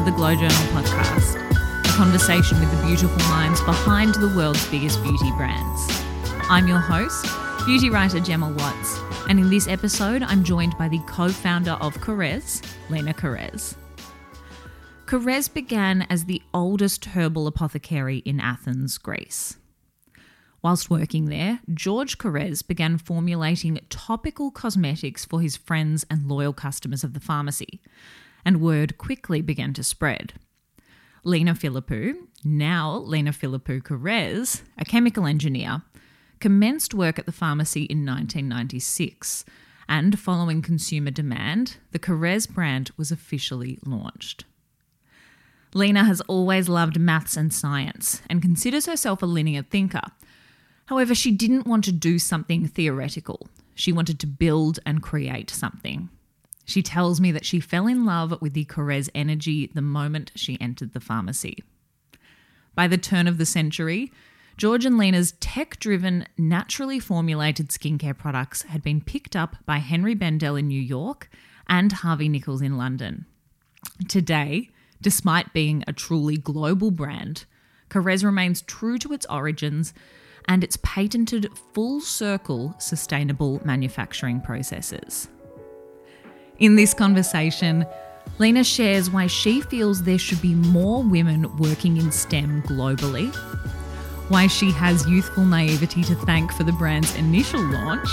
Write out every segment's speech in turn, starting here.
to the Glow Journal podcast, a conversation with the beautiful minds behind the world's biggest beauty brands. I'm your host, beauty writer Gemma Watts, and in this episode, I'm joined by the co founder of Korres, Lena Korres. Korres began as the oldest herbal apothecary in Athens, Greece. Whilst working there, George Korres began formulating topical cosmetics for his friends and loyal customers of the pharmacy, and word quickly began to spread. Lena Philippou, now Lena Philippou Korres, a chemical engineer, commenced work at the pharmacy in 1996, and following consumer demand, the Korres brand was officially launched. Lena has always loved maths and science and considers herself a linear thinker. However, she didn't want to do something theoretical. She wanted to build and create something. She tells me that she fell in love with the Korres energy the moment she entered the pharmacy. By the turn of the century, George and Lena's tech driven, naturally formulated skincare products had been picked up by Henri Bendel in New York and Harvey Nichols in London. Today, despite being a truly global brand, Korres remains true to its origins and its patented full circle sustainable manufacturing processes. In this conversation, Lena shares why she feels there should be more women working in STEM globally, why she has youthful naivety to thank for the brand's initial launch,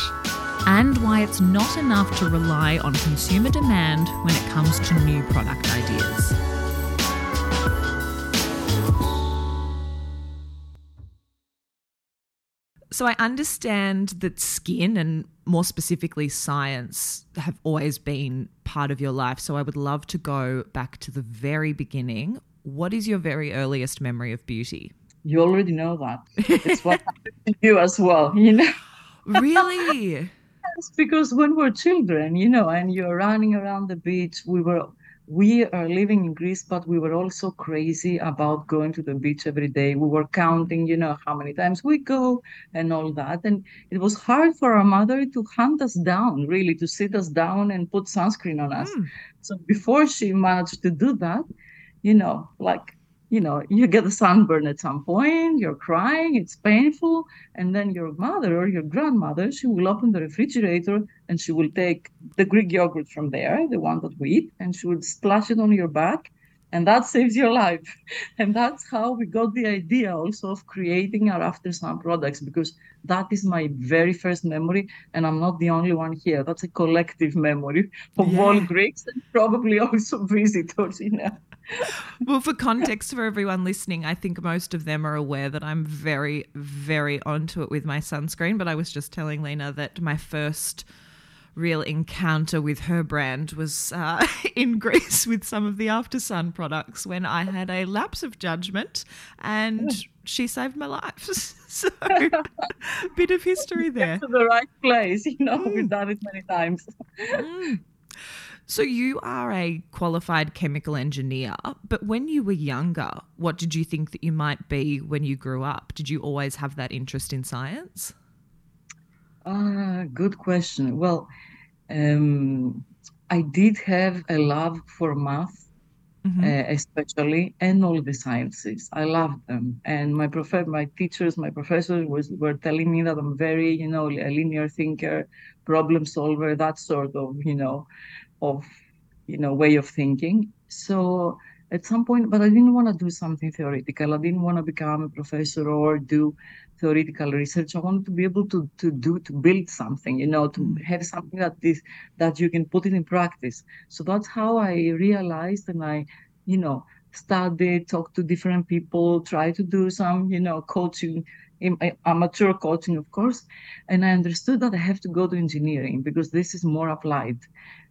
and why it's not enough to rely on consumer demand when it comes to new product ideas. So I understand that skin and more specifically science have always been part of your life. So I would love to go back to the very beginning. What is your very earliest memory of beauty? You already know that. It's what happened to you as well, you know. Really? Yes, because when we're children, you know, and you're running around the beach, we were we are living in Greece, but we were also crazy about going to the beach every day. We were counting, you know, how many times we go and all that. And it was hard for our mother to hunt us down, really, to sit us down and put sunscreen on us. Mm. So before she managed to do that, you know, like you know, you get a sunburn at some point, you're crying, it's painful, and then your mother or your grandmother, she will open the refrigerator and she will take the Greek yogurt from there, the one that we eat, and she would splash it on your back, and that saves your life. And that's how we got the idea also of creating our after sun products, because that is my very first memory, and I'm not the only one here. That's a collective memory of yeah. all Greeks and probably also visitors, you know well, for context for everyone listening, I think most of them are aware that I'm very, very onto it with my sunscreen. But I was just telling Lena that my first real encounter with her brand was uh, in Greece with some of the After Sun products when I had a lapse of judgment and she saved my life. so, bit of history there. To the right place, you know, mm. we've done it many times. Mm. So you are a qualified chemical engineer, but when you were younger, what did you think that you might be when you grew up? Did you always have that interest in science? Uh, good question. Well, um, I did have a love for math, mm-hmm. uh, especially, and all the sciences. I loved them, and my prof- my teachers, my professors was were telling me that I'm very, you know, a linear thinker, problem solver, that sort of, you know, of you know way of thinking. So at some point but i didn't want to do something theoretical. I didn't want to become a professor or do theoretical research. I wanted to be able to to do to build something you know to mm. have something that is that you can put it in practice. So that's how i realized and i you know studied talked to different people try to do some you know coaching amateur coaching of course and i understood that i have to go to engineering because this is more applied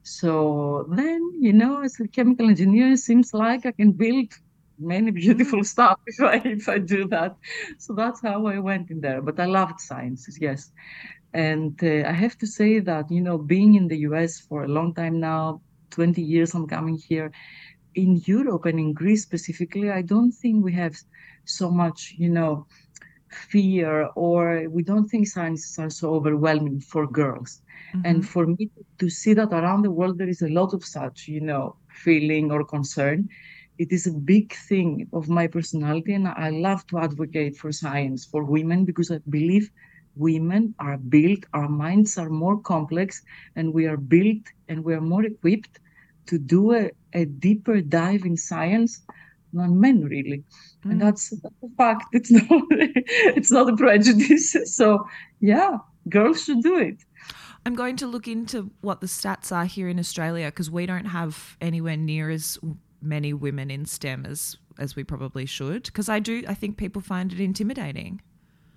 so then, you know, as a chemical engineer, it seems like I can build many beautiful stuff if I if I do that. So that's how I went in there. But I loved sciences, yes. And uh, I have to say that you know, being in the U.S. for a long time now, 20 years I'm coming here. In Europe and in Greece specifically, I don't think we have so much, you know, fear or we don't think sciences are so overwhelming for girls mm-hmm. and for me to see that around the world there is a lot of such you know feeling or concern it is a big thing of my personality, and I love to advocate for science for women because I believe women are built, our minds are more complex, and we are built and we are more equipped to do a, a deeper dive in science than men really mm. and that's, that's a fact it's not it's not a prejudice so yeah girls should do it I'm going to look into what the stats are here in Australia because we don't have anywhere near as many women in STEM as as we probably should. Because I do, I think people find it intimidating.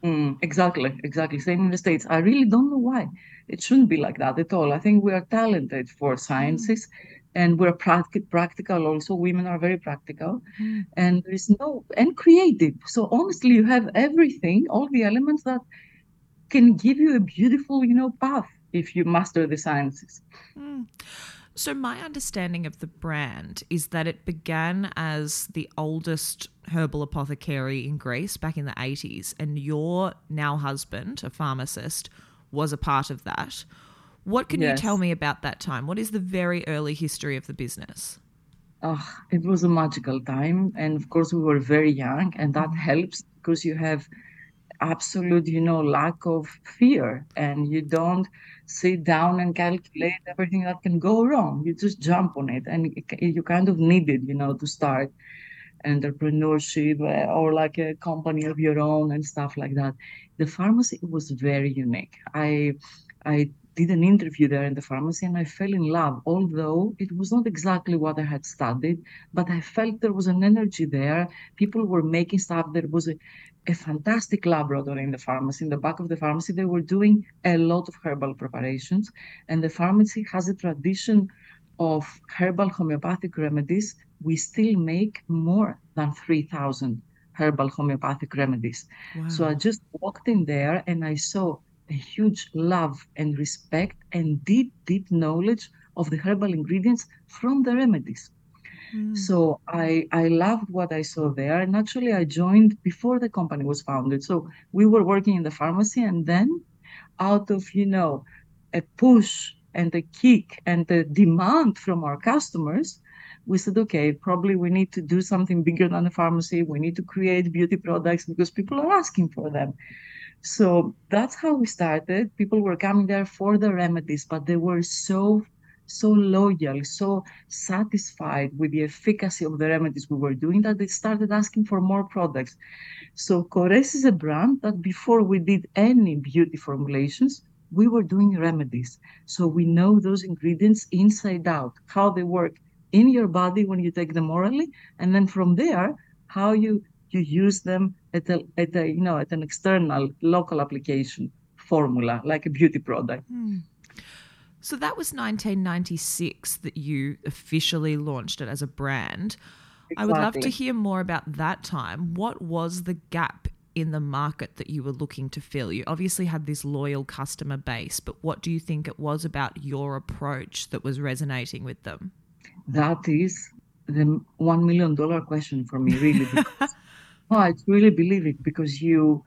Mm, exactly, exactly. Same in the States. I really don't know why. It shouldn't be like that at all. I think we are talented for sciences mm. And we're practic- practical also. Women are very practical mm. and there's no, and creative. So honestly, you have everything, all the elements that can give you a beautiful, you know, path if you master the sciences. Mm. So, my understanding of the brand is that it began as the oldest herbal apothecary in Greece back in the 80s, and your now husband, a pharmacist, was a part of that. What can yes. you tell me about that time? What is the very early history of the business? Oh, it was a magical time. And of course, we were very young, and that mm. helps because you have absolute, you know, lack of fear and you don't sit down and calculate everything that can go wrong. You just jump on it and you kind of need it, you know, to start entrepreneurship uh, or like a company of your own and stuff like that. The pharmacy was very unique. I I did an interview there in the pharmacy and I fell in love, although it was not exactly what I had studied, but I felt there was an energy there. People were making stuff. There was a, a fantastic laboratory in the pharmacy. In the back of the pharmacy, they were doing a lot of herbal preparations. And the pharmacy has a tradition of herbal homeopathic remedies. We still make more than 3,000 herbal homeopathic remedies. Wow. So I just walked in there and I saw a huge love and respect and deep, deep knowledge of the herbal ingredients from the remedies. Mm. So I I loved what I saw there. And actually I joined before the company was founded. So we were working in the pharmacy and then out of, you know, a push and a kick and a demand from our customers, we said, okay, probably we need to do something bigger than the pharmacy. We need to create beauty products because people are asking for them. So that's how we started. People were coming there for the remedies, but they were so so loyal, so satisfied with the efficacy of the remedies we were doing that they started asking for more products. So Korres is a brand that before we did any beauty formulations, we were doing remedies. So we know those ingredients inside out, how they work in your body when you take them orally, and then from there, how you you use them at a, at a you know at an external local application formula like a beauty product. Mm. So that was 1996 that you officially launched it as a brand. Exactly. I would love to hear more about that time. What was the gap in the market that you were looking to fill? You obviously had this loyal customer base, but what do you think it was about your approach that was resonating with them? That is the $1 million question for me, really. oh, I really believe it because you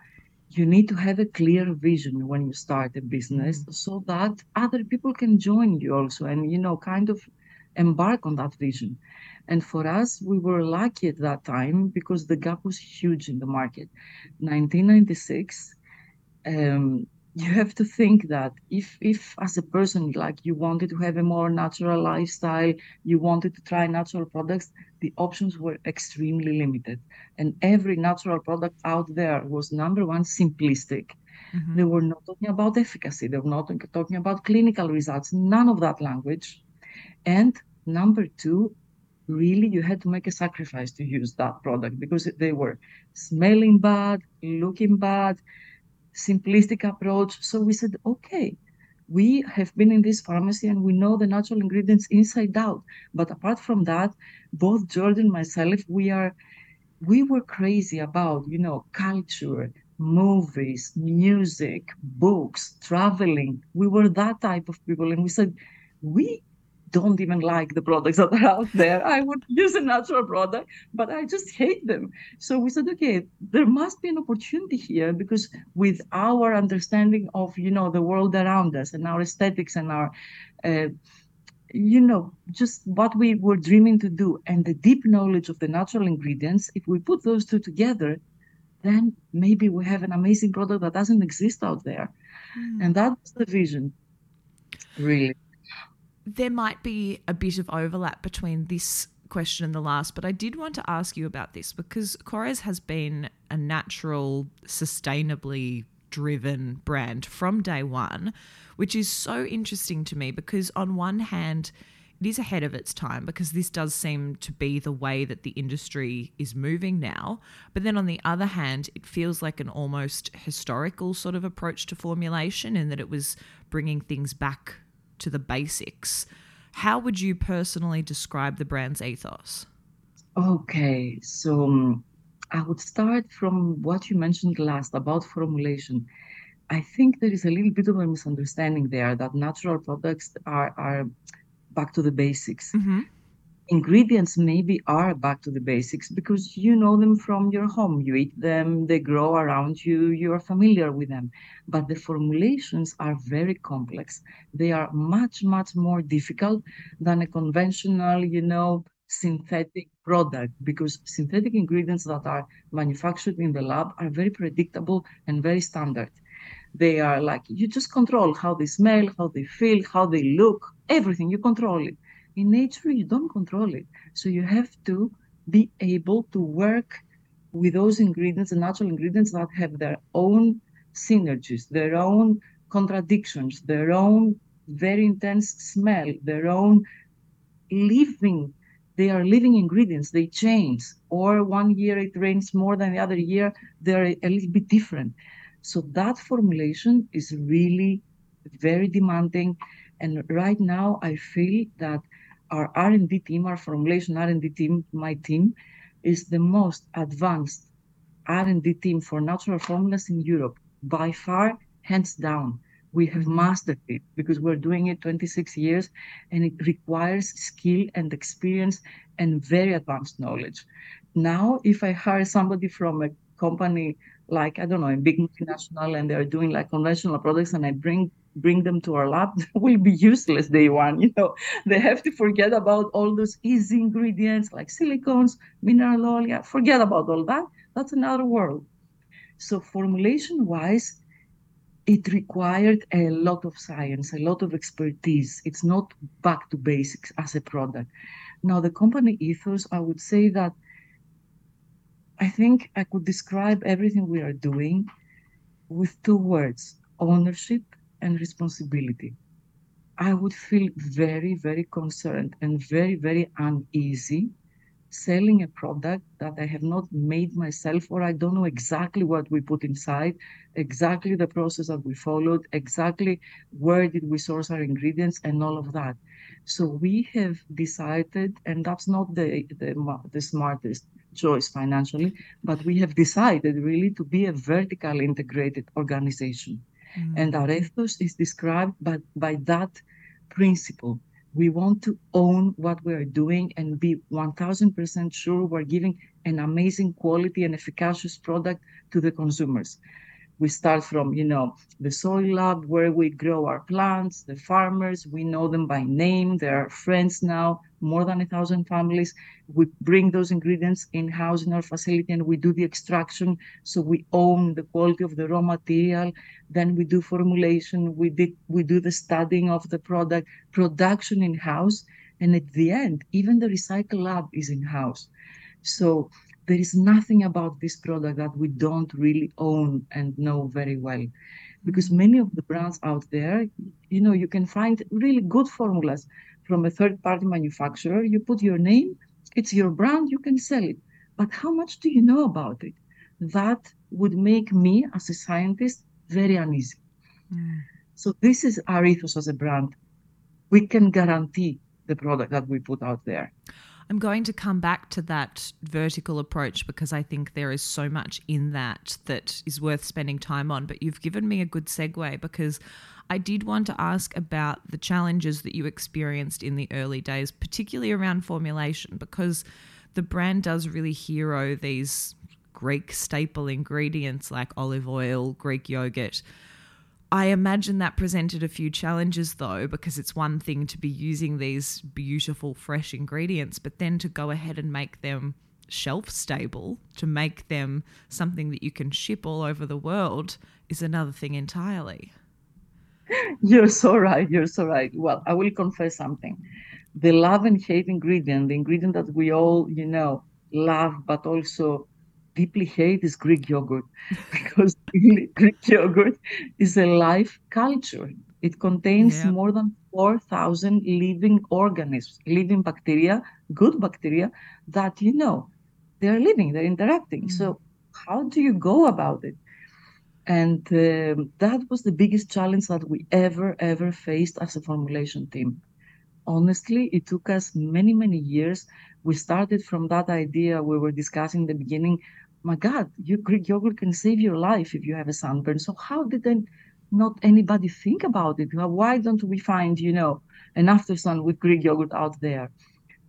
you need to have a clear vision when you start a business mm-hmm. so that other people can join you also and you know kind of embark on that vision and for us we were lucky at that time because the gap was huge in the market 1996 um, you have to think that if if as a person like you wanted to have a more natural lifestyle you wanted to try natural products the options were extremely limited. And every natural product out there was number one simplistic. Mm-hmm. they were not talking about efficacy. They were not talking about clinical results none of that language. And number two really you had to make a sacrifice to use that product because they were smelling bad looking bad simplistic approach. So we said, okay, we have been in this pharmacy and we know the natural ingredients inside out. But apart from that, both Jordan and myself, we are we were crazy about, you know, culture, movies, music, books, traveling. We were that type of people. And we said, we don't even like the products that are out there. I would use a natural product, but I just hate them. So we said, okay, there must be an opportunity here because with our understanding of, you know, the world around us and our aesthetics and our uh, you know, just what we were dreaming to do and the deep knowledge of the natural ingredients, if we put those two together, then maybe we have an amazing product that doesn't exist out there. Mm. And that's the vision, really. There might be a bit of overlap between this question and the last, but I did want to ask you about this because Korres has been a natural, sustainably driven brand from day one, which is so interesting to me because, on one hand, it is ahead of its time because this does seem to be the way that the industry is moving now. But then on the other hand, it feels like an almost historical sort of approach to formulation in that it was bringing things back to the basics. How would you personally describe the brand's ethos? Okay, so um, I would start from what you mentioned last about formulation. I think there is a little bit of a misunderstanding there that natural products are, are back to the basics. Mm-hmm. Ingredients maybe are back to the basics because you know them from your home. You eat them, they grow around you, you are familiar with them. But the formulations are very complex. They are much, much more difficult than a conventional, you know, synthetic product because synthetic ingredients that are manufactured in the lab are very predictable and very standard. They are like you just control how they smell, how they feel, how they look, everything. You control it. In nature, you don't control it. So you have to be able to work with those ingredients, the natural ingredients that have their own synergies, their own contradictions, their own very intense smell, their own living they are living ingredients. They change. Or one year it rains more than the other year they're a little bit different. So that formulation is really very demanding. And right now i feel that our r&d team our formulation r&d team my team is the most advanced r&d team for natural formulas in europe by far hands down we have mm-hmm. mastered it because we're doing it 26 years and it requires skill and experience and very advanced knowledge. Now, if I hire somebody from a company like, I don't know, a big multinational and they're doing like conventional products and I bring bring them to our lab will be useless day one you know they have to forget about all those easy ingredients like silicones mineral oil forget about all that that's another world so formulation wise it required a lot of science, a lot of expertise. It's not back to basics as a product. Now, the company ethos, I would say that I think I could describe everything we are doing with two words ownership and responsibility. I would feel very, very concerned and very, very uneasy selling a product that I have not made myself, or I don't know exactly what we put inside, exactly the process that we followed, exactly where did we source our ingredients, and all of that. So we have decided, and that's not the, the, the smartest choice financially, but we have decided really to be a vertical integrated organization. Mm. And our ethos is described by, by that principle. We want to own what we're doing and be 1000% sure we're giving an amazing quality and efficacious product to the consumers. We start from you know the soil lab where we grow our plants the farmers. We know them by name. They're friends now more than a thousand families. We bring those ingredients in house in our facility and we do the extraction. So we own the quality of the raw material. Then we do formulation. We did we do the studying of the product production in house and at the end even the recycle lab is in house so there is nothing about this product that we don't really own and know very well. Because many of the brands out there you know you can find really good formulas from a third party manufacturer you put your name it's your brand you can sell it. But how much do you know about it? That would make me as a scientist very uneasy. Mm. so this is our ethos as a brand. We can guarantee the product that we put out there I'm going to come back to that vertical approach because I think there is so much in that that is worth spending time on. But you've given me a good segue because I did want to ask about the challenges that you experienced in the early days, particularly around formulation, because the brand does really hero these Greek staple ingredients like olive oil, Greek yogurt. I imagine that presented a few challenges though, because it's one thing to be using these beautiful, fresh ingredients, but then to go ahead and make them shelf stable, to make them something that you can ship all over the world is another thing entirely. You're so right. You're so right. Well, I will confess something. The love and hate ingredient, the ingredient that we all, you know, love, but also deeply hate is Greek yogurt because Greek yogurt is a life culture. It contains yeah. more than 4,000 living organisms, living bacteria, good bacteria that, you know, they're living, they're interacting. Mm. So, how do you go about it? And uh, that was the biggest challenge that we ever, ever faced as a formulation team. Honestly, it took us many, many years. We started from that idea we were discussing in the beginning my God, your Greek yogurt can save your life if you have a sunburn. So how did then not anybody think about it? Why don't we find, you know, an after sun with Greek yogurt out there?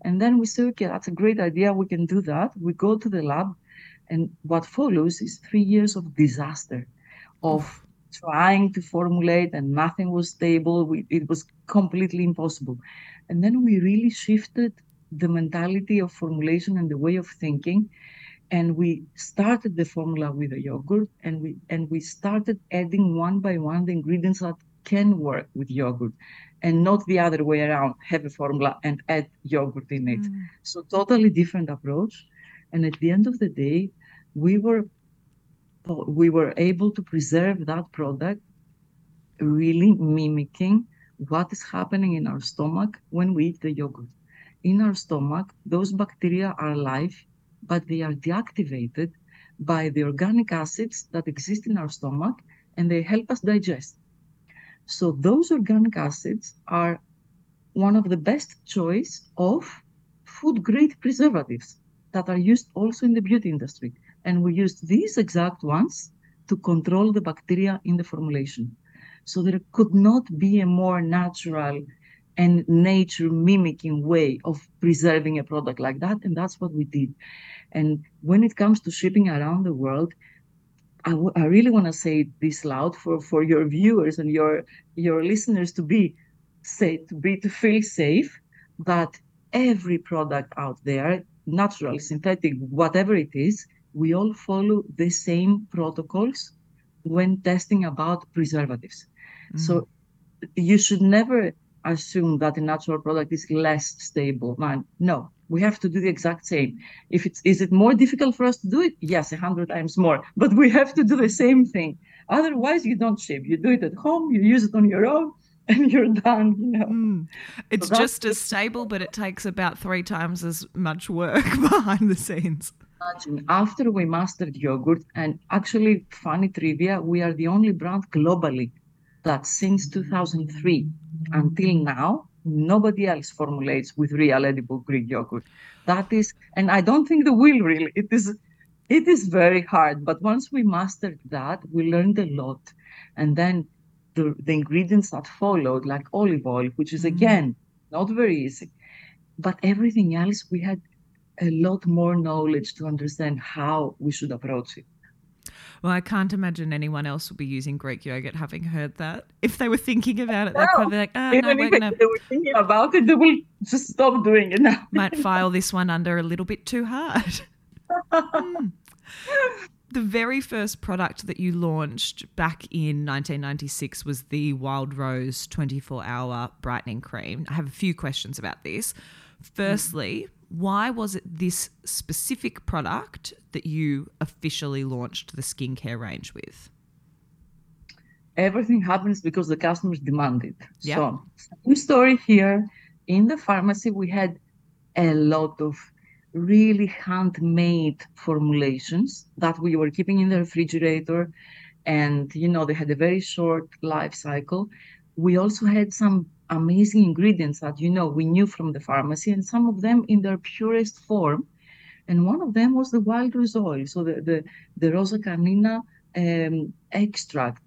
And then we say, okay, that's a great idea. We can do that. We go to the lab, and what follows is three years of disaster, of trying to formulate, and nothing was stable. We, it was completely impossible. And then we really shifted the mentality of formulation and the way of thinking and we started the formula with the yogurt and we and we started adding one by one the ingredients that can work with yogurt and not the other way around have a formula and add yogurt in it. Mm. so totally different approach. And at the end of the day we were we were able to preserve that product really mimicking what is happening in our stomach when we eat the yogurt. In our stomach those bacteria are alive but they are deactivated by the organic acids that exist in our stomach and they help us digest. So those organic acids are one of the best choice of food grade preservatives that are used also in the beauty industry. And we used these exact ones to control the bacteria in the formulation. So there could not be a more natural and nature mimicking way of preserving a product like that. And that's what we did. And when it comes to shipping around the world, I, w- I really want to say this loud for, for your viewers and your your listeners to be safe, to be to feel safe that every product out there, natural, synthetic, whatever it is, we all follow the same protocols when testing about preservatives. Mm-hmm. So you should never assume that a natural product is less stable. Man, no, we have to do the exact same. If it's is it more difficult for us to do it? Yes, a hundred times more. But we have to do the same thing. Otherwise, you don't ship. You do it at home. You use it on your own, and you're done. You know, mm. it's so just as stable, but it takes about three times as much work behind the scenes. After we mastered yogurt, and actually, funny trivia, we are the only brand globally that since 2003 until now, nobody else formulates with real edible Greek yogurt. That is, and I don't think they will really. It is, it is very hard. But once we mastered that, we learned a lot, and then the, the ingredients that followed, like olive oil, which is mm-hmm. again not very easy, but everything else we had a lot more knowledge to understand how we should approach it. Well, I can't imagine anyone else will be using Greek yogurt having heard that. If they were thinking about it, they'd probably be like, oh, no, we're gonna... they were thinking about it, they will just stop doing it now. Might file this one under a little bit too hard. mm. The very first product that you launched back in 1996 was the Wild Rose 24 hour brightening cream. I have a few questions about this. Firstly, why was it this specific product that you officially launched the skincare range with? Everything happens because the customers demand it. Yep. So, new story here. In the pharmacy, we had a lot of really handmade formulations that we were keeping in the refrigerator. And, you know, they had a very short life cycle. We also had some amazing ingredients that you know we knew from the pharmacy, and some of them in their purest form. And one of them was the wild rose oil, so the the, the Rosa Canina um, extract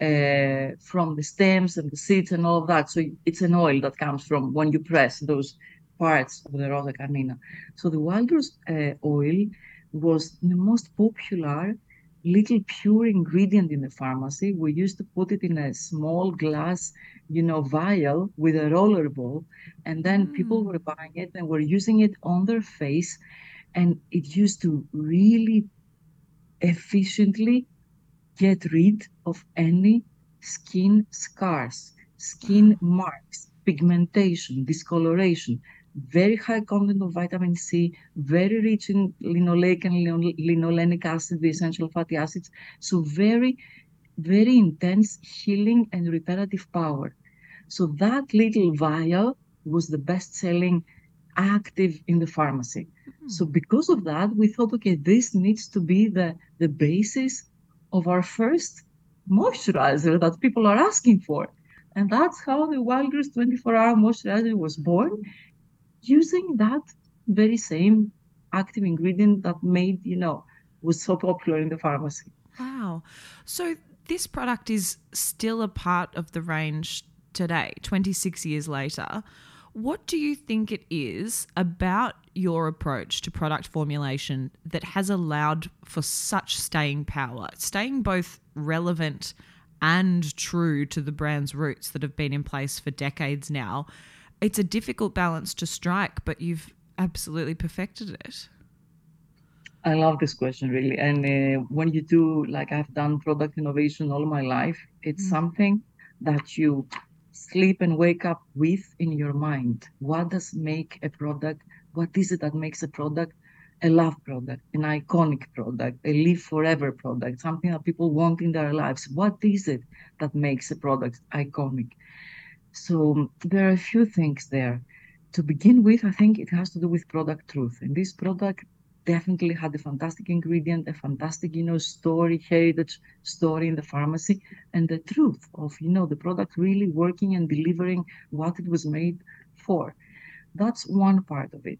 uh, from the stems and the seeds and all of that. So it's an oil that comes from when you press those parts of the Rosa Canina. So the wild rose uh, oil was the most popular little pure ingredient in the pharmacy. We used to put it in a small glass, you know, vial with a roller ball. And then mm. people were buying it and were using it on their face. And it used to really efficiently get rid of any skin scars, skin marks, pigmentation, discoloration very high content of vitamin C, very rich in linoleic and linolenic acid, the essential fatty acids. So very, very intense healing and reparative power. So that little vial was the best-selling active in the pharmacy. Mm-hmm. So because of that, we thought, okay, this needs to be the, the basis of our first moisturizer that people are asking for. And that's how the Wild Wildrose 24 hour moisturizer was born using that very same active ingredient that made, you know, was so popular in the pharmacy. Wow. So this product is still a part of the range today, 26 years later. What do you think it is about your approach to product formulation that has allowed for such staying power, staying both relevant and true to the brand's roots that have been in place for decades now? It's a difficult balance to strike, but you've absolutely perfected it. I love this question really. And uh, when you do, like I've done product innovation all my life, it's mm. something that you sleep and wake up with in your mind. What does make a product? What is it that makes a product a love product, an iconic product, a live forever product, something that people want in their lives? What is it that makes a product iconic? So there are a few things there. To begin with, I think it has to do with product truth. And this product definitely had a fantastic ingredient, a fantastic, you know, story, heritage story in the pharmacy, and the truth of, you know, the product really working and delivering what it was made for. That's one part of it.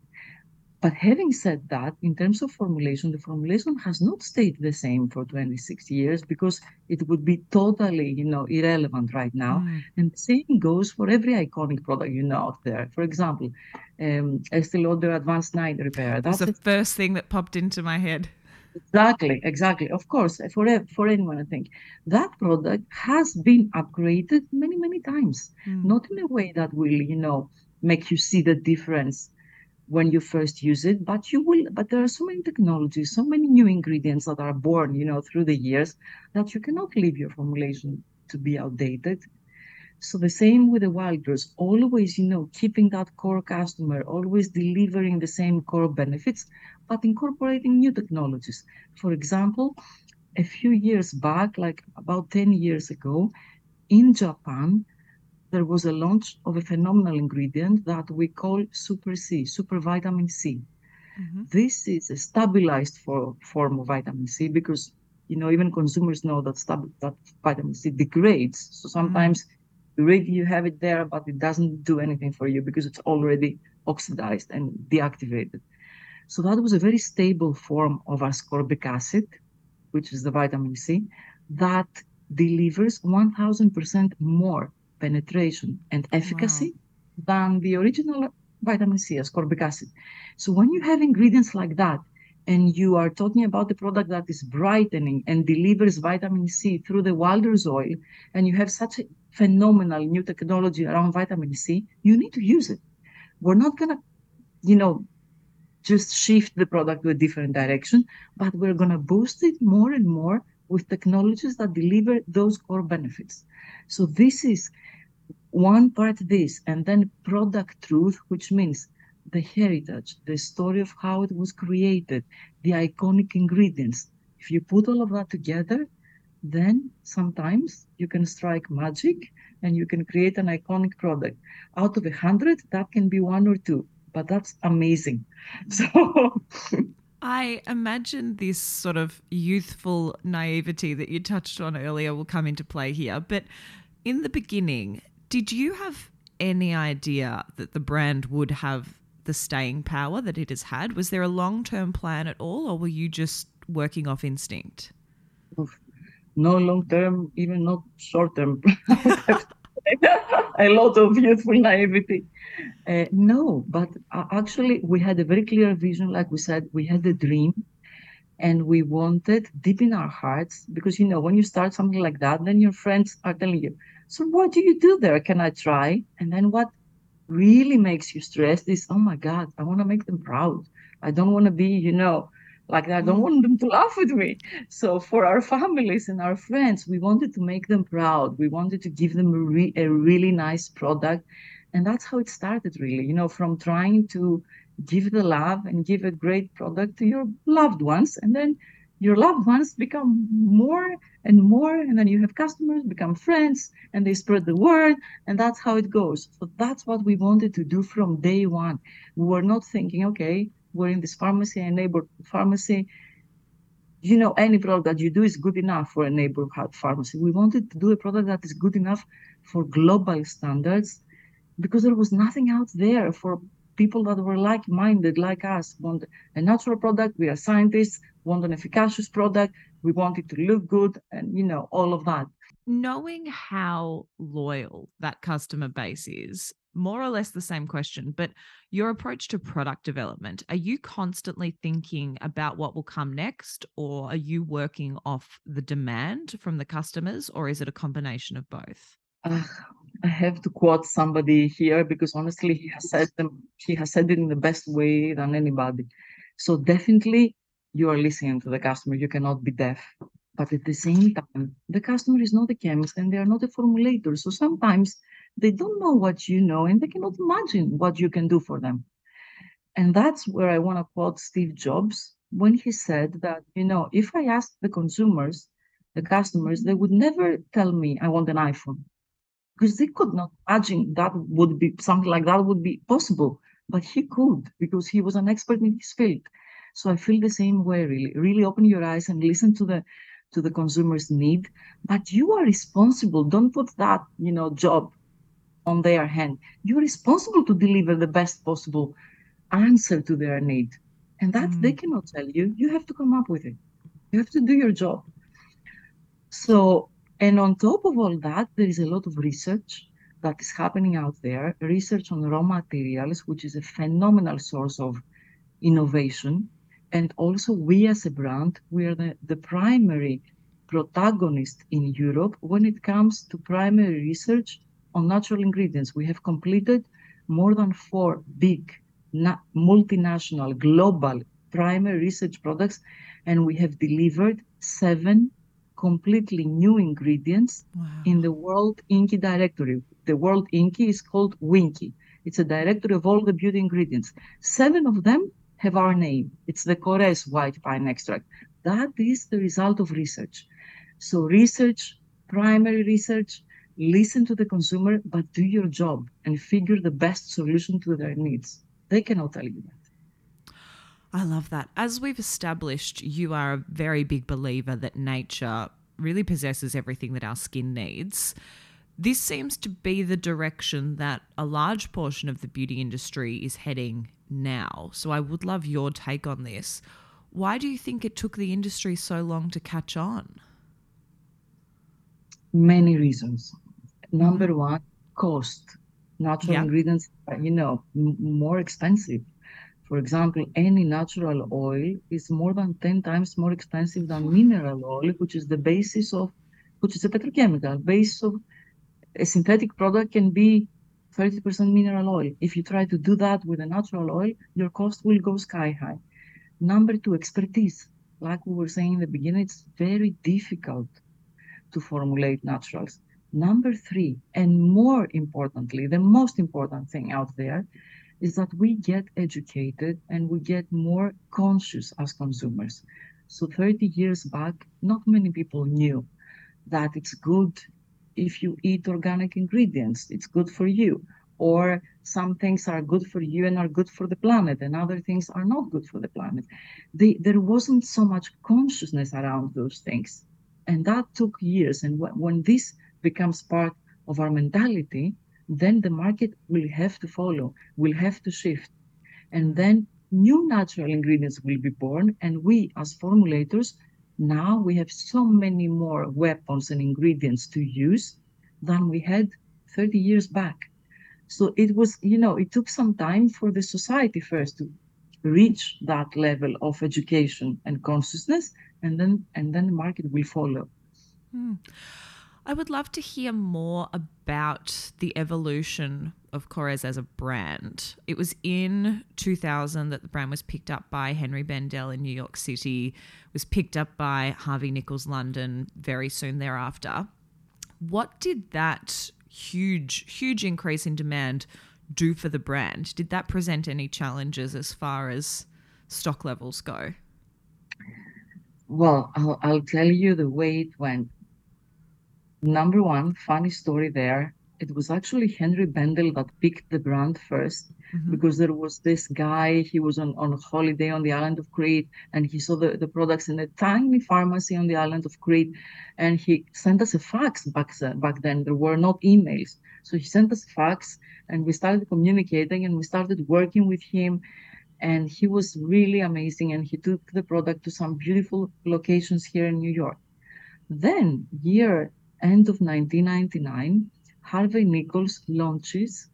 But having said that, in terms of formulation, the formulation has not stayed the same for 26 years because it would be totally, you know, irrelevant right now. Mm. And the same goes for every iconic product you know out there. For example, um, Estee Lauder Advanced Night Repair. That's, That's the a, first thing that popped into my head. Exactly, exactly. Of course, for for anyone, I think that product has been upgraded many, many times. Mm. Not in a way that will, you know, make you see the difference when you first use it but you will but there are so many technologies so many new ingredients that are born you know through the years that you cannot leave your formulation to be outdated. So the same with the wild Wildrose always you know keeping that core customer always delivering the same core benefits but incorporating new technologies. For example a few years back like about 10 years ago in japan there was a launch of a phenomenal ingredient that we call Super C, Super Vitamin C. Mm-hmm. This is a stabilized for, form of vitamin C because you know even consumers know that stab- that vitamin C degrades. So sometimes mm-hmm. you you have it there, but it doesn't do anything for you because it's already oxidized and deactivated. So that was a very stable form of ascorbic acid, which is the vitamin C, that delivers 1000% more penetration and efficacy wow. than the original vitamin C, ascorbic acid. So when you have ingredients like that, and you are talking about the product that is brightening and delivers vitamin C through the Wildrose oil, and you have such a phenomenal new technology around vitamin C, you need to use it. We're not gonna, you know, just shift the product to a different direction, but we're gonna boost it more and more with technologies that deliver those core benefits. So this is one part this and then product truth which means the heritage the story of how it was created the iconic ingredients. If you put all of that together then sometimes you can strike magic and you can create an iconic product. Out of a hundred that can be one or two but that's amazing. So I imagine this sort of youthful naivety that you touched on earlier will come into play here. But in the beginning, did you have any idea that the brand would have the staying power that it has had? Was there a long term plan at all, or were you just working off instinct? No long term, even not short term. a lot of youthful naivety. Uh, no, but uh, actually, we had a very clear vision. Like we said, we had a dream And we wanted deep in our hearts, because you know, when you start something like that, then your friends are telling you, So what do you do there? Can I try? And then what really makes you stressed is, oh my God, I want to make them proud. I don't want to be, you know, like I don't mm. want them to laugh at me. So for our families and our friends, we wanted to make them proud. We wanted to give them a, re- a really nice product. And that's how it started, really, you know, from trying to give the love and give a great product to your loved ones. And then your loved ones become more and more. And then you have customers become friends and they spread the word. And that's how it goes. So that's what we wanted to do from day one. We were not thinking, okay, we're in this pharmacy, a neighborhood pharmacy. You know, any product that you do is good enough for a neighborhood pharmacy. We wanted to do a product that is good enough for global standards because there was nothing out there for people that were like-minded like us want a natural product we are scientists want an efficacious product we want it to look good and you know all of that knowing how loyal that customer base is more or less the same question, but your approach to product development, are you constantly thinking about what will come next, or are you working off the demand from the customers, or is it a combination of both? Uh, I have to quote somebody here because honestly, he has said them. He has said it in the best way than anybody. So definitely, you are listening to the customer. You cannot be deaf. But at the same time, the customer is not a chemist and they are not a formulator. So sometimes they don't know what you know and they cannot imagine what you can do for them. And that's where I want to quote Steve Jobs when he said that, you know, if I asked the consumers, the customers, they would never tell me I want an iPhone because they could not imagine that would be something like that would be possible. But he could because he was an expert in his field. So I feel the same way, really. Really open your eyes and listen to the to the consumer's need. But you are responsible. Don't put that, you know, job on their hand. You're responsible to deliver the best possible answer to their need. And that mm. they cannot tell you. You have to come up with it. You have to do your job. So, and on top of all that, there is a lot of research that is happening out there, research on raw materials, which is a phenomenal source of innovation. And also, we as a brand, we are the, the primary protagonist in Europe when it comes to primary research on natural ingredients. We have completed more than four big multinational global primary research products, and we have delivered seven completely new ingredients wow. in the World INCI directory. The World INCI is called WINCI. It's a directory of all the beauty ingredients. Seven of them have our name. It's the Korres white pine extract. That is the result of research. So research, primary research, listen to the consumer, but do your job and figure the best solution to their needs. They cannot tell you that. I love that. As we've established, you are a very big believer that nature really possesses everything that our skin needs. This seems to be the direction that a large portion of the beauty industry is heading now. So I would love your take on this. Why do you think it took the industry so long to catch on? Many reasons. Mm-hmm. Number one, cost. Natural yeah. ingredients you know, m- more expensive. For example, any natural oil is more than 10 times more expensive than mm-hmm. mineral oil, which is the basis of, which is a petrochemical. Base of a synthetic product can be 30% mineral oil. If you try to do that with a natural oil, your cost will go sky high. Number two, expertise. Like we were saying in the beginning, it's very difficult to formulate naturals. Number three, and more importantly, the most important thing out there is that we get educated and we get more conscious as consumers. So 30 years back, not many people knew that it's good if you eat organic ingredients, it's good for you. Or some things are good for you and are good for the planet, and other things are not good for the planet. They, there wasn't so much consciousness around those things. And that took years. And when this becomes part of our mentality, then the market will have to follow, will have to shift. And then new natural ingredients will be born. And we, as formulators, now we have so many more weapons and ingredients to use than we had 30 years back. So it was, you know, it took some time for the society first to reach that level of education and consciousness and then and then the market will follow hmm. I would love to hear more about the evolution of Korres as a brand. It was in 2000 that the brand was picked up by Henri Bendel in New York City, was picked up by Harvey Nichols London very soon thereafter. What did that huge, huge increase in demand do for the brand? Did that present any challenges as far as stock levels go? Well, I'll, I'll tell you the way it went. Number one, funny story there. It was actually Henri Bendel that picked the brand 1st mm-hmm. because there was this guy, he was on, on holiday on the island of Crete and he saw the, the products in a tiny pharmacy on the island of Crete and he sent us a fax back, back then. There were not emails. So he sent us a fax and we started communicating and we started working with him and he was really amazing and he took the product to some beautiful locations here in new york then year end of 1999 harvey nichols launches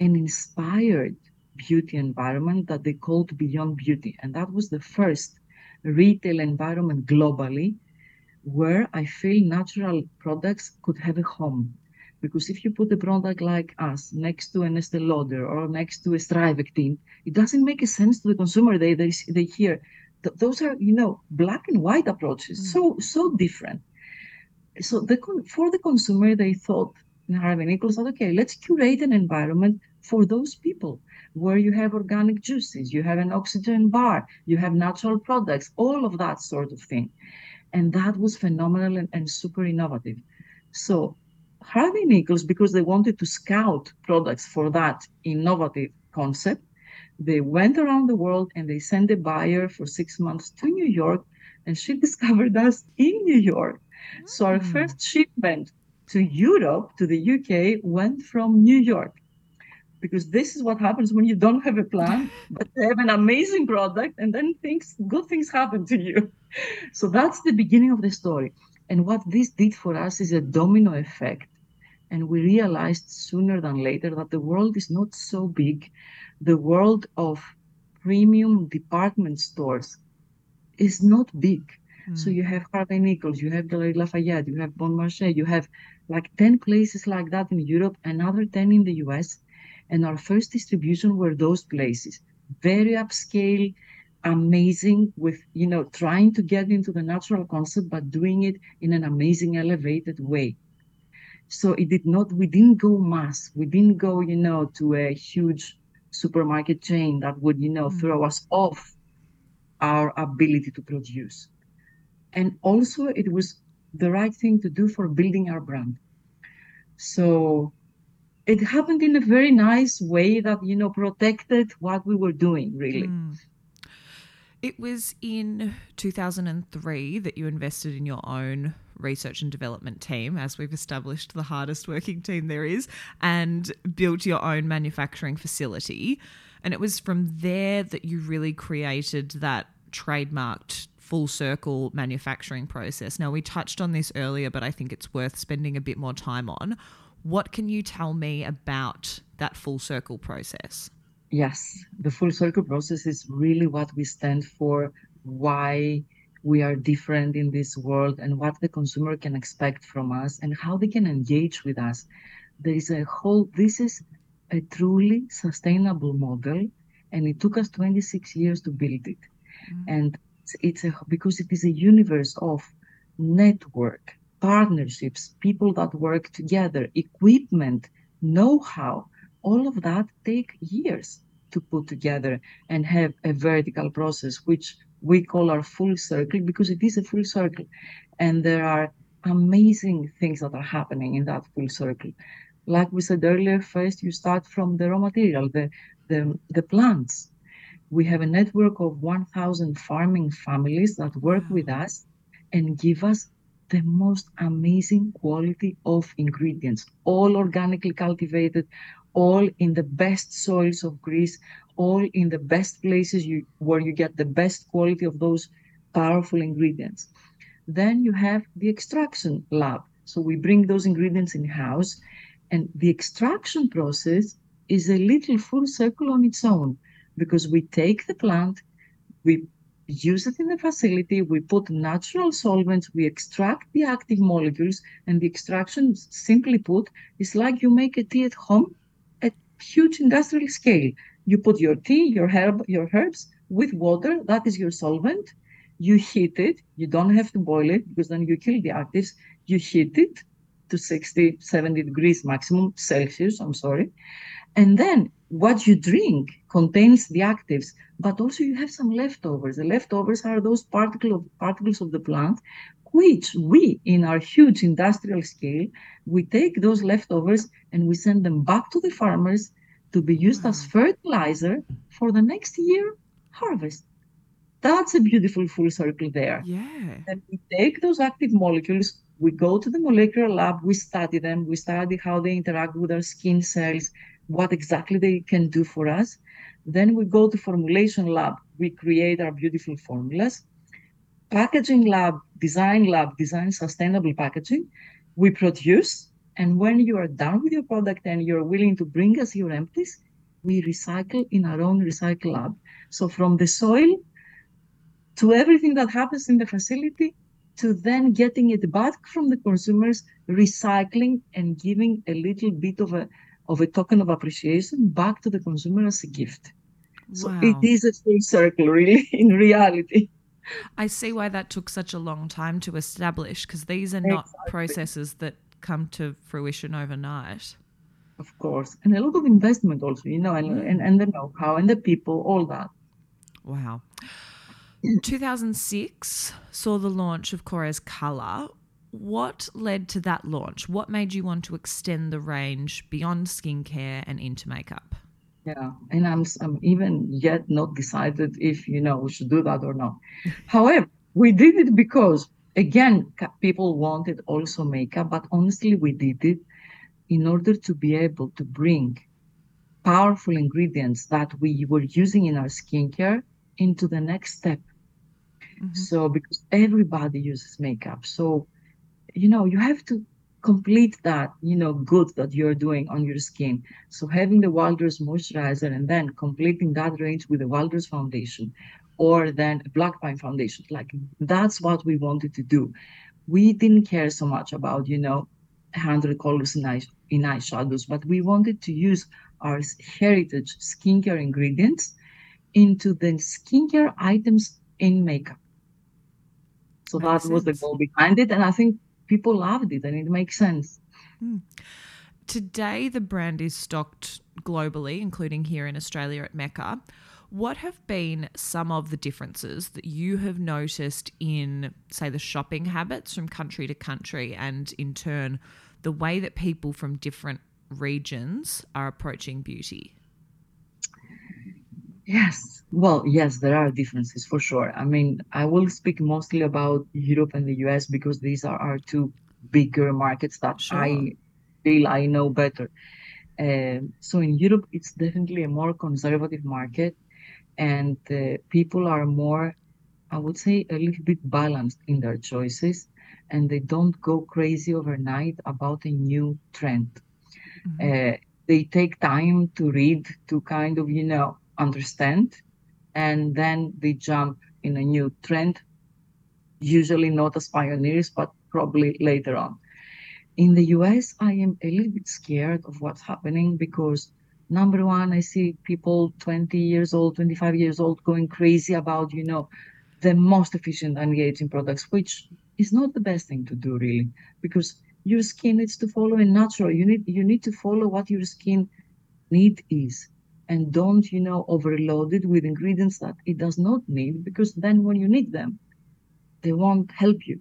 an inspired beauty environment that they called beyond beauty and that was the first retail environment globally where i feel natural products could have a home because if you put a product like us next to an Estee Lauder or next to a Strivectin, it doesn't make a sense to the consumer. They they, they hear th- those are you know black and white approaches, mm. so so different. So the for the consumer, they thought Harvey Nichols thought, okay, let's curate an environment for those people where you have organic juices, you have an oxygen bar, you have natural products, all of that sort of thing. And that was phenomenal and, and super innovative. So Harvey Nichols, because they wanted to scout products for that innovative concept, they went around the world and they sent a buyer for six months to New York, and she discovered us in New York. Mm. So our hmm. first shipment to Europe, to the UK, went from New York. Because this is what happens when you don't have a plan, but you have an amazing product, and then things, good things happen to you. So that's the beginning of the story. And what this did for us is a domino effect and we realized sooner than later that the world is not so big. The world of premium department stores is not big. Mm. So you have Harvey Nichols, you have Galeries Lafayette, you have Bon Marché, you have like 10 places like that in Europe, another 10 in the US. And our first distribution were those places. Very upscale, amazing with, you know, trying to get into the natural concept, but doing it in an amazing, elevated way. So it did not, we didn't go mass. We didn't go, you know, to a huge supermarket chain that would, you know, mm-hmm. throw us off our ability to produce. And also, it was the right thing to do for building our brand. So it happened in a very nice way that, you know, protected what we were doing, really. Mm. It was in 2003 that you invested in your own research and development team, as we've established the hardest working team there is, and built your own manufacturing facility. And it was from there that you really created that trademarked full circle manufacturing process. Now, we touched on this earlier, but I think it's worth spending a bit more time on. What can you tell me about that full circle process? Yes, the full circle process is really what we stand for, why we are different in this world and what the consumer can expect from us and how they can engage with us. There is a whole, this is a truly sustainable model, and it took us 26 years to build it. Mm-hmm. And it's a, because it is a universe of network, partnerships, people that work together, equipment, know how, all of that take years to put together and have a vertical process, which we call our full circle because it is a full circle. And there are amazing things that are happening in that full circle. Like we said earlier, first you start from the raw material, the, the, the plants. We have a network of 1,000 farming families that work with us and give us the most amazing quality of ingredients, all organically cultivated, all in the best soils of Greece, all in the best places you, where you get the best quality of those powerful ingredients. Then you have the extraction lab. So we bring those ingredients in house, and the extraction process is a little full circle on its own because we take the plant, we use it in the facility, we put natural solvents, we extract the active molecules, and the extraction, simply put, is like you make a tea at home at huge industrial scale. You put your tea, your herb, your herbs with water, that is your solvent. You heat it, you don't have to boil it because then you kill the actives. You heat it to 60, 70 degrees maximum Celsius, I'm sorry. And then what you drink contains the actives, but also you have some leftovers. The leftovers are those particle of, particles of the plant, which we, in our huge industrial scale, we take those leftovers and we send them back to the farmers to be used wow. as fertilizer for the next year harvest. That's a beautiful full circle there. Yeah. And we take those active molecules, we go to the molecular lab, we study them, we study how they interact with our skin cells, what exactly they can do for us. Then we go to formulation lab, we create our beautiful formulas. Packaging lab, design lab, design sustainable packaging. We produce, and when you are done with your product and you're willing to bring us your empties, we recycle in our own recycle lab. So from the soil to everything that happens in the facility, to then getting it back from the consumers, recycling and giving a little bit of a of a token of appreciation back to the consumer as a gift. Wow. So it is a full circle, really, in reality. I see why that took such a long time to establish because these are not exactly. processes that come to fruition overnight. Of course. And a lot of investment also, you know, and, and, and the know how and the people, all that. Wow. 2006 saw the launch of Korres Color. What led to that launch? What made you want to extend the range beyond skincare and into makeup? Yeah, and I'm, I'm even yet not decided if you know we should do that or not. However, we did it because again, people wanted also makeup, but honestly, we did it in order to be able to bring powerful ingredients that we were using in our skincare into the next step. Mm-hmm. So, because everybody uses makeup, so you know, you have to complete that, you know, good that you're doing on your skin. So having the Wildrose moisturizer and then completing that range with the Wildrose foundation or then black pine foundation, like that's what we wanted to do. We didn't care so much about, you know, 100 colors in, eye, in eyeshadows, but we wanted to use our heritage skincare ingredients into the skincare items in makeup. So that sense. was the goal behind it. And I think people loved it and it makes sense. Mm. Today, the brand is stocked globally, including here in Australia at Mecca. What have been some of the differences that you have noticed in, say, the shopping habits from country to country, and in turn, the way that people from different regions are approaching beauty? Yes. Well, yes, there are differences for sure. I mean, I will speak mostly about Europe and the US because these are our two bigger markets that sure. I feel I know better. Uh, so in Europe, it's definitely a more conservative market, and uh, people are more, I would say, a little bit balanced in their choices, and they don't go crazy overnight about a new trend. Mm-hmm. Uh, they take time to read, to kind of, you know, understand and then they jump in a new trend usually not as pioneers but probably later on. In the us i am a little bit scared of what's happening because number one i see people 20 years old 25 years old going crazy about you know the most efficient anti-aging products which is not the best thing to do really because your skin needs to follow a natural you need you need to follow what your skin need is and don't you know overload it with ingredients that it does not need because then when you need them they won't help you.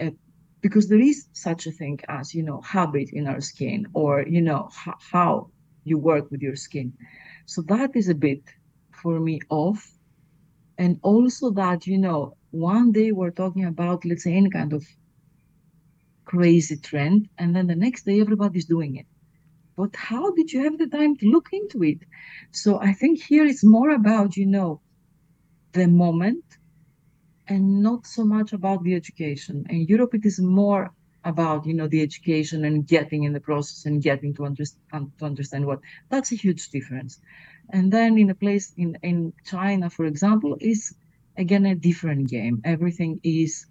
Uh, because there is such a thing as you know habit in our skin or you know h- how you work with your skin. So that is a bit for me off. And also that you know one day we're talking about let's say any kind of crazy trend and then the next day everybody's doing it but how did you have the time to look into it? So i think here it's more about you know the moment and not so much about the education. In europe it is more about you know the education and getting in the process and getting to understand to understand what that's a huge difference. And then in a place in, in China, for example, is again a different game. Everything is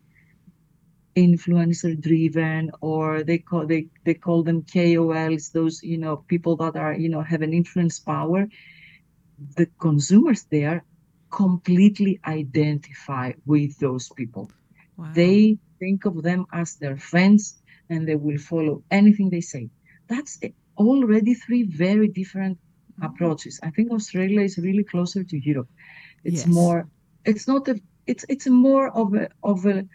influencer driven or they call they they call them KOLs those you know people that are you know have an influence power the consumers there completely identify with those people wow. they think of them as their friends and they will follow anything they say that's already three very different mm-hmm. approaches i think australia is really closer to europe it's yes. more it's not a it's it's more of a of a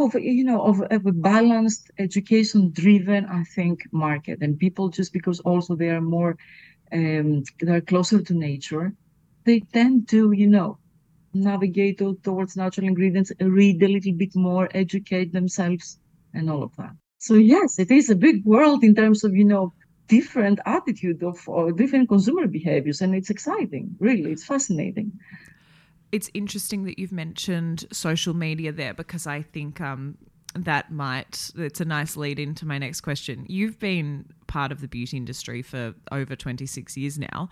of you know of, of a balanced education driven i think market. And people just because also they are more um, they're closer to nature they tend to you know navigate towards natural ingredients read a little bit more educate themselves and all of that. So yes it is a big world in terms of you know different attitude of or different consumer behaviors. And it's exciting really. It's fascinating it's interesting that you've mentioned social media there because I think um, that might it's a nice lead into my next question. You've been part of the beauty industry for over 26 years now.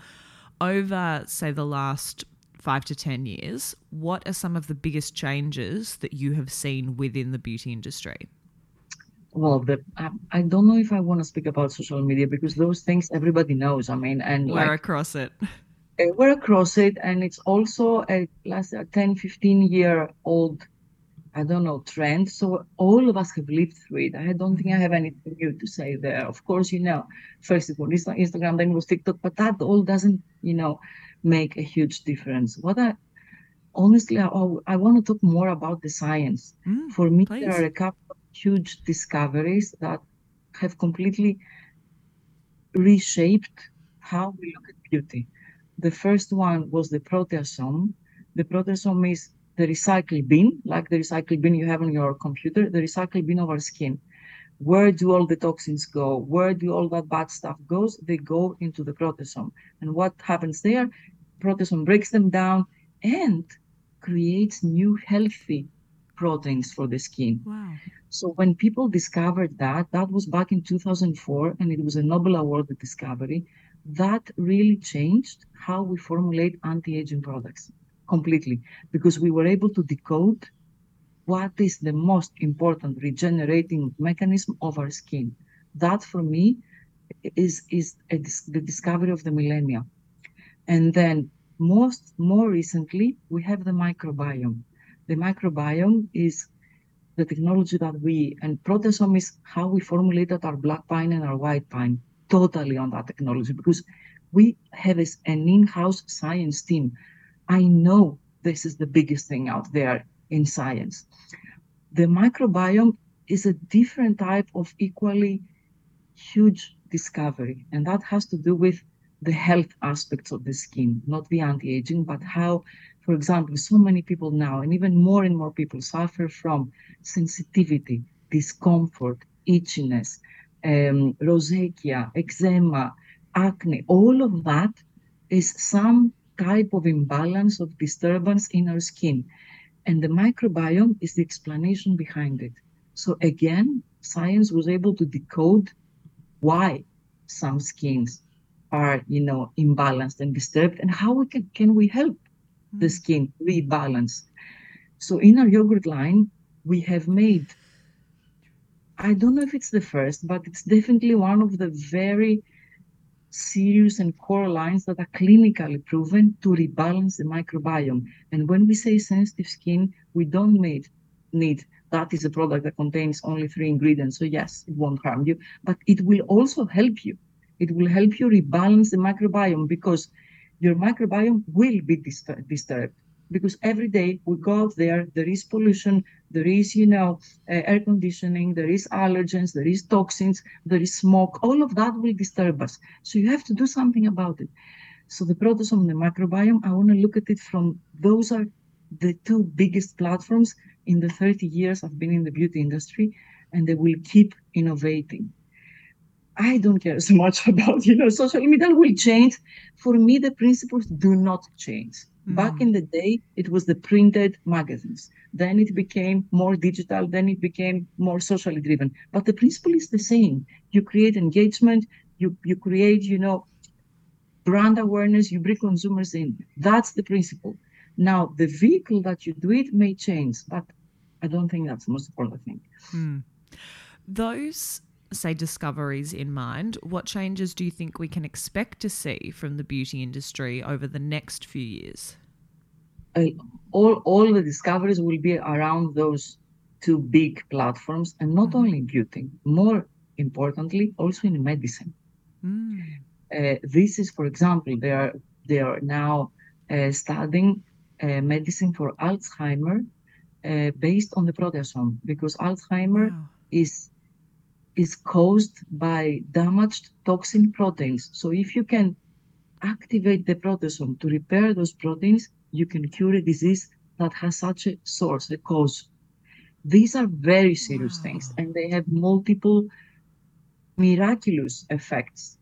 Over say the last 5 to 10 years, what are some of the biggest changes that you have seen within the beauty industry? Well, the, I, I don't know if I want to speak about social media because those things everybody knows. I mean, and we're like, across it. uh, we're across it and it's also a last a 10 15 year old i don't know trend. So all of us have lived through it. I don't think i have anything new to say there. Of course you know first it was instagram then it was tiktok but that all doesn't you know make a huge difference. What i honestly i, I want to talk more about the science. Mm, for me please. there are a couple of huge discoveries that have completely reshaped how we look at beauty the first one was the proteasome. The proteasome is the recycle bin, like the recycle bin you have on your computer, the recycle bin of our skin. Where do all the toxins go? Where do all that bad stuff goes? They go into the proteasome. And what happens there? Proteasome breaks them down and creates new healthy proteins for the skin. Wow. So when people discovered that, that was back in 2004, and it was a Nobel Award discovery that really changed how we formulate anti-aging products completely because we were able to decode what is the most important regenerating mechanism of our skin. That for me is is a, the discovery of the millennia and then most more recently we have the microbiome. The microbiome is the technology that we and proteasome is how we formulated our black pine and our white pine totally on that technology because we have an in-house science team. I know this is the biggest thing out there in science. The microbiome is a different type of equally huge discovery, and that has to do with the health aspects of the skin, not the anti-aging, but how, for example, so many people now, and even more and more people suffer from sensitivity, discomfort, itchiness, um, rosacea, eczema, acne, all of that is some type of imbalance of disturbance in our skin. And the microbiome is the explanation behind it. So again, science was able to decode why some skins are, you know, imbalanced and disturbed and how we can, can we help the mm. skin rebalance. So in our yogurt line, we have made I don't know if it's the first, but it's definitely one of the very serious and core lines that are clinically proven to rebalance the microbiome. And when we say sensitive skin, we don't need, need that is a product that contains only three ingredients. So yes, it won't harm you, but it will also help you. It will help you rebalance the microbiome because your microbiome will be disturbed because every day we go out there, there is pollution, there is, you know, uh, air conditioning, there is allergens, there is toxins, there is smoke. All of that will disturb us. So you have to do something about it. So the proteasome and the microbiome, I want to look at it from those are the two biggest platforms in the 30 years I've been in the beauty industry, and they will keep innovating. I don't care so much about, you know, social media will change. For me, the principles do not change. Mm. Back in the day, it was the printed magazines. Then it became more digital. Then it became more socially driven. But the principle is the same. You create engagement. You you create, you know, brand awareness, you bring consumers in. That's the principle. Now, the vehicle that you do it may change, but I don't think that's the most important thing. Hmm. Those, say, discoveries in mind, what changes do you think we can expect to see from the beauty industry over the next few years? Uh, all, all the discoveries will be around those two big platforms, and not mm-hmm. only in beauty, more importantly, also in medicine. Mm. Uh, this is, for example, they are they are now uh, studying uh, medicine for Alzheimer uh, based on the proteasome because Alzheimer wow. is is caused by damaged toxin proteins. So if you can activate the proteasome to repair those proteins, you can cure a disease that has such a source, a cause. These are very serious wow. things, and they have multiple miraculous effects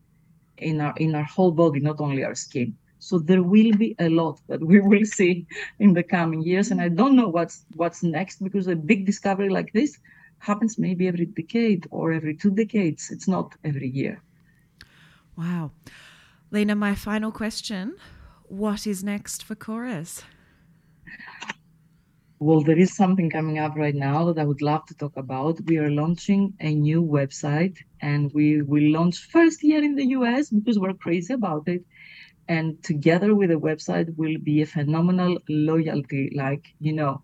in our in our whole body, not only our skin. So there will be a lot that we will see in the coming years, and I don't know what's what's next because a big discovery like this happens maybe every decade or every two decades. It's not every year. Wow. Lena, my final question. What is next for Korres? Well, there is something coming up right now that I would love to talk about. We are launching a new website and we will launch first here in the US because we're crazy about it. And together with the website will be a phenomenal loyalty, like, you know,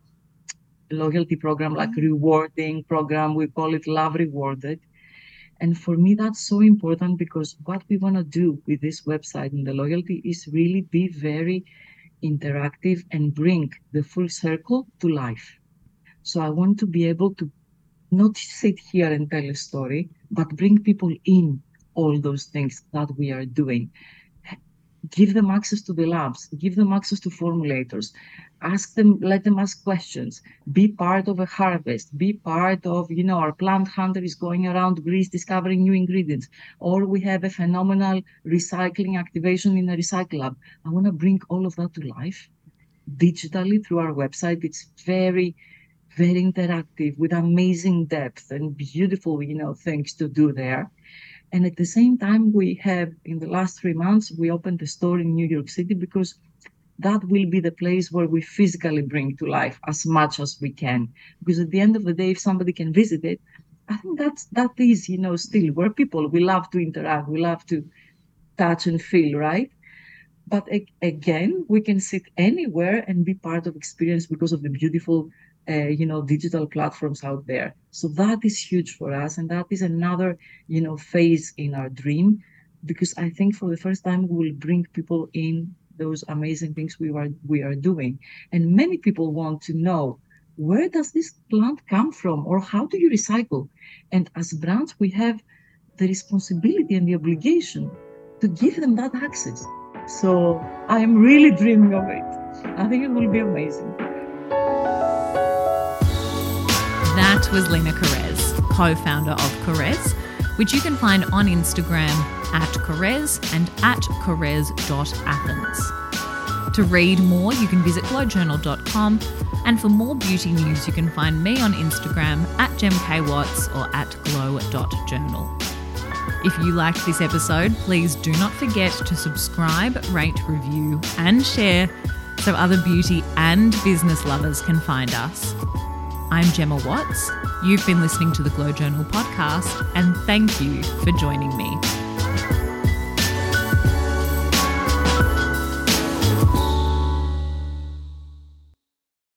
loyalty program, like mm-hmm. rewarding program. We call it Love Rewarded. And for me, that's so important because what we want to do with this website and the loyalty is really be very interactive and bring the full circle to life. So I want to be able to not sit here and tell a story, but bring people in all those things that we are doing give them access to the labs, give them access to formulators, ask them, let them ask questions, be part of a harvest, be part of, you know, our plant hunter is going around Greece discovering new ingredients, or we have a phenomenal recycling activation in a recycle lab. I want to bring all of that to life digitally through our website. It's very, very interactive with amazing depth and beautiful, you know, things to do there. And at the same time, we have in the last three months, we opened a store in New York City because that will be the place where we physically bring to life as much as we can. Because at the end of the day, if somebody can visit it, I think that's that is, you know, still where people we love to interact, we love to touch and feel, right? But again, we can sit anywhere and be part of experience because of the beautiful uh, you know digital platforms out there so that is huge for us and that is another you know phase in our dream because i think for the first time we will bring people in those amazing things we are we are doing. And many people want to know where does this plant come from or how do you recycle? And as brands we have the responsibility and the obligation to give them that access. So i am really dreaming of it. I think it will be amazing. That was Lena Korres, co founder of Korres, which you can find on Instagram at Korres and at Korres.athens. To read more, you can visit glowjournal.com. And for more beauty news, you can find me on Instagram at gemkwatts or at glow.journal. If you liked this episode, please do not forget to subscribe, rate, review, and share so other beauty and business lovers can find us. I'm Gemma Watts. You've been listening to the Glow Journal podcast, and thank you for joining me.